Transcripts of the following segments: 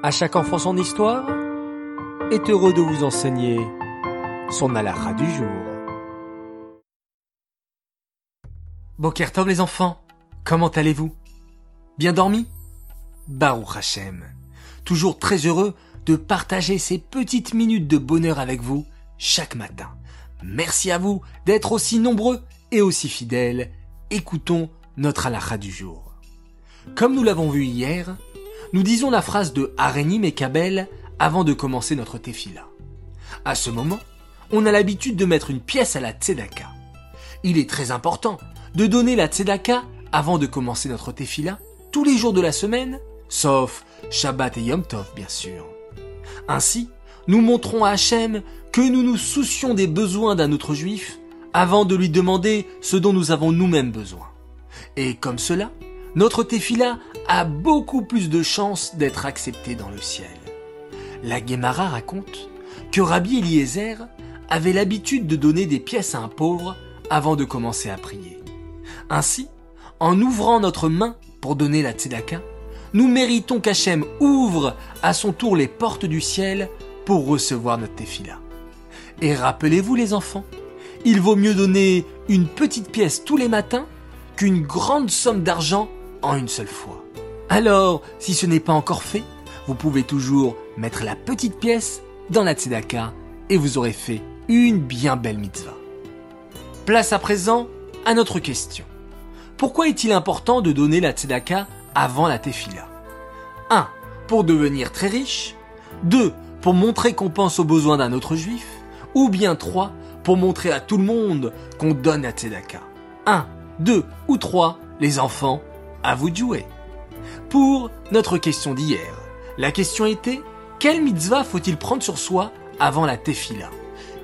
À chaque enfant son histoire est heureux de vous enseigner son alara du jour. Bokertov les enfants, comment allez-vous? Bien dormi? Baruch Hashem, toujours très heureux de partager ces petites minutes de bonheur avec vous chaque matin. Merci à vous d'être aussi nombreux et aussi fidèles. Écoutons notre alara du jour. Comme nous l'avons vu hier, nous disons la phrase de Harenim et Kabel avant de commencer notre tefila. À ce moment, on a l'habitude de mettre une pièce à la tzedaka. Il est très important de donner la tzedaka avant de commencer notre tefila tous les jours de la semaine, sauf Shabbat et Yom Tov bien sûr. Ainsi, nous montrons à Hachem que nous nous soucions des besoins d'un autre juif avant de lui demander ce dont nous avons nous-mêmes besoin. Et comme cela, notre tefila a beaucoup plus de chances d'être accepté dans le ciel. La Gemara raconte que Rabbi Eliezer avait l'habitude de donner des pièces à un pauvre avant de commencer à prier. Ainsi, en ouvrant notre main pour donner la tzedaka, nous méritons qu'Hachem ouvre à son tour les portes du ciel pour recevoir notre tefila. Et rappelez-vous les enfants, il vaut mieux donner une petite pièce tous les matins qu'une grande somme d'argent en une seule fois. Alors, si ce n'est pas encore fait, vous pouvez toujours mettre la petite pièce dans la tzedaka et vous aurez fait une bien belle mitzvah. Place à présent à notre question. Pourquoi est-il important de donner la tzedaka avant la tefila? 1. Pour devenir très riche 2. Pour montrer qu'on pense aux besoins d'un autre juif Ou bien 3. Pour montrer à tout le monde qu'on donne la tzedaka 1, 2 ou 3, les enfants, à vous de jouer. Pour notre question d'hier, la question était quelle mitzvah faut-il prendre sur soi avant la tefila?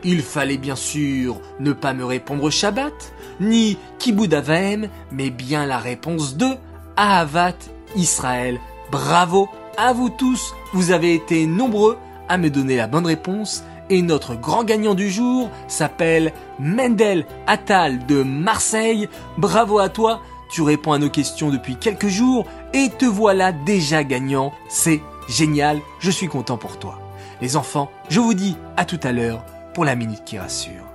Il fallait bien sûr ne pas me répondre Shabbat, ni Kibud Avaim, mais bien la réponse de Ahavat Israël. Bravo à vous tous, vous avez été nombreux à me donner la bonne réponse et notre grand gagnant du jour s'appelle Mendel Attal de Marseille. Bravo à toi, tu réponds à nos questions depuis quelques jours et te voilà déjà gagnant. C'est génial, je suis content pour toi. Les enfants, je vous dis à tout à l'heure pour la minute qui rassure.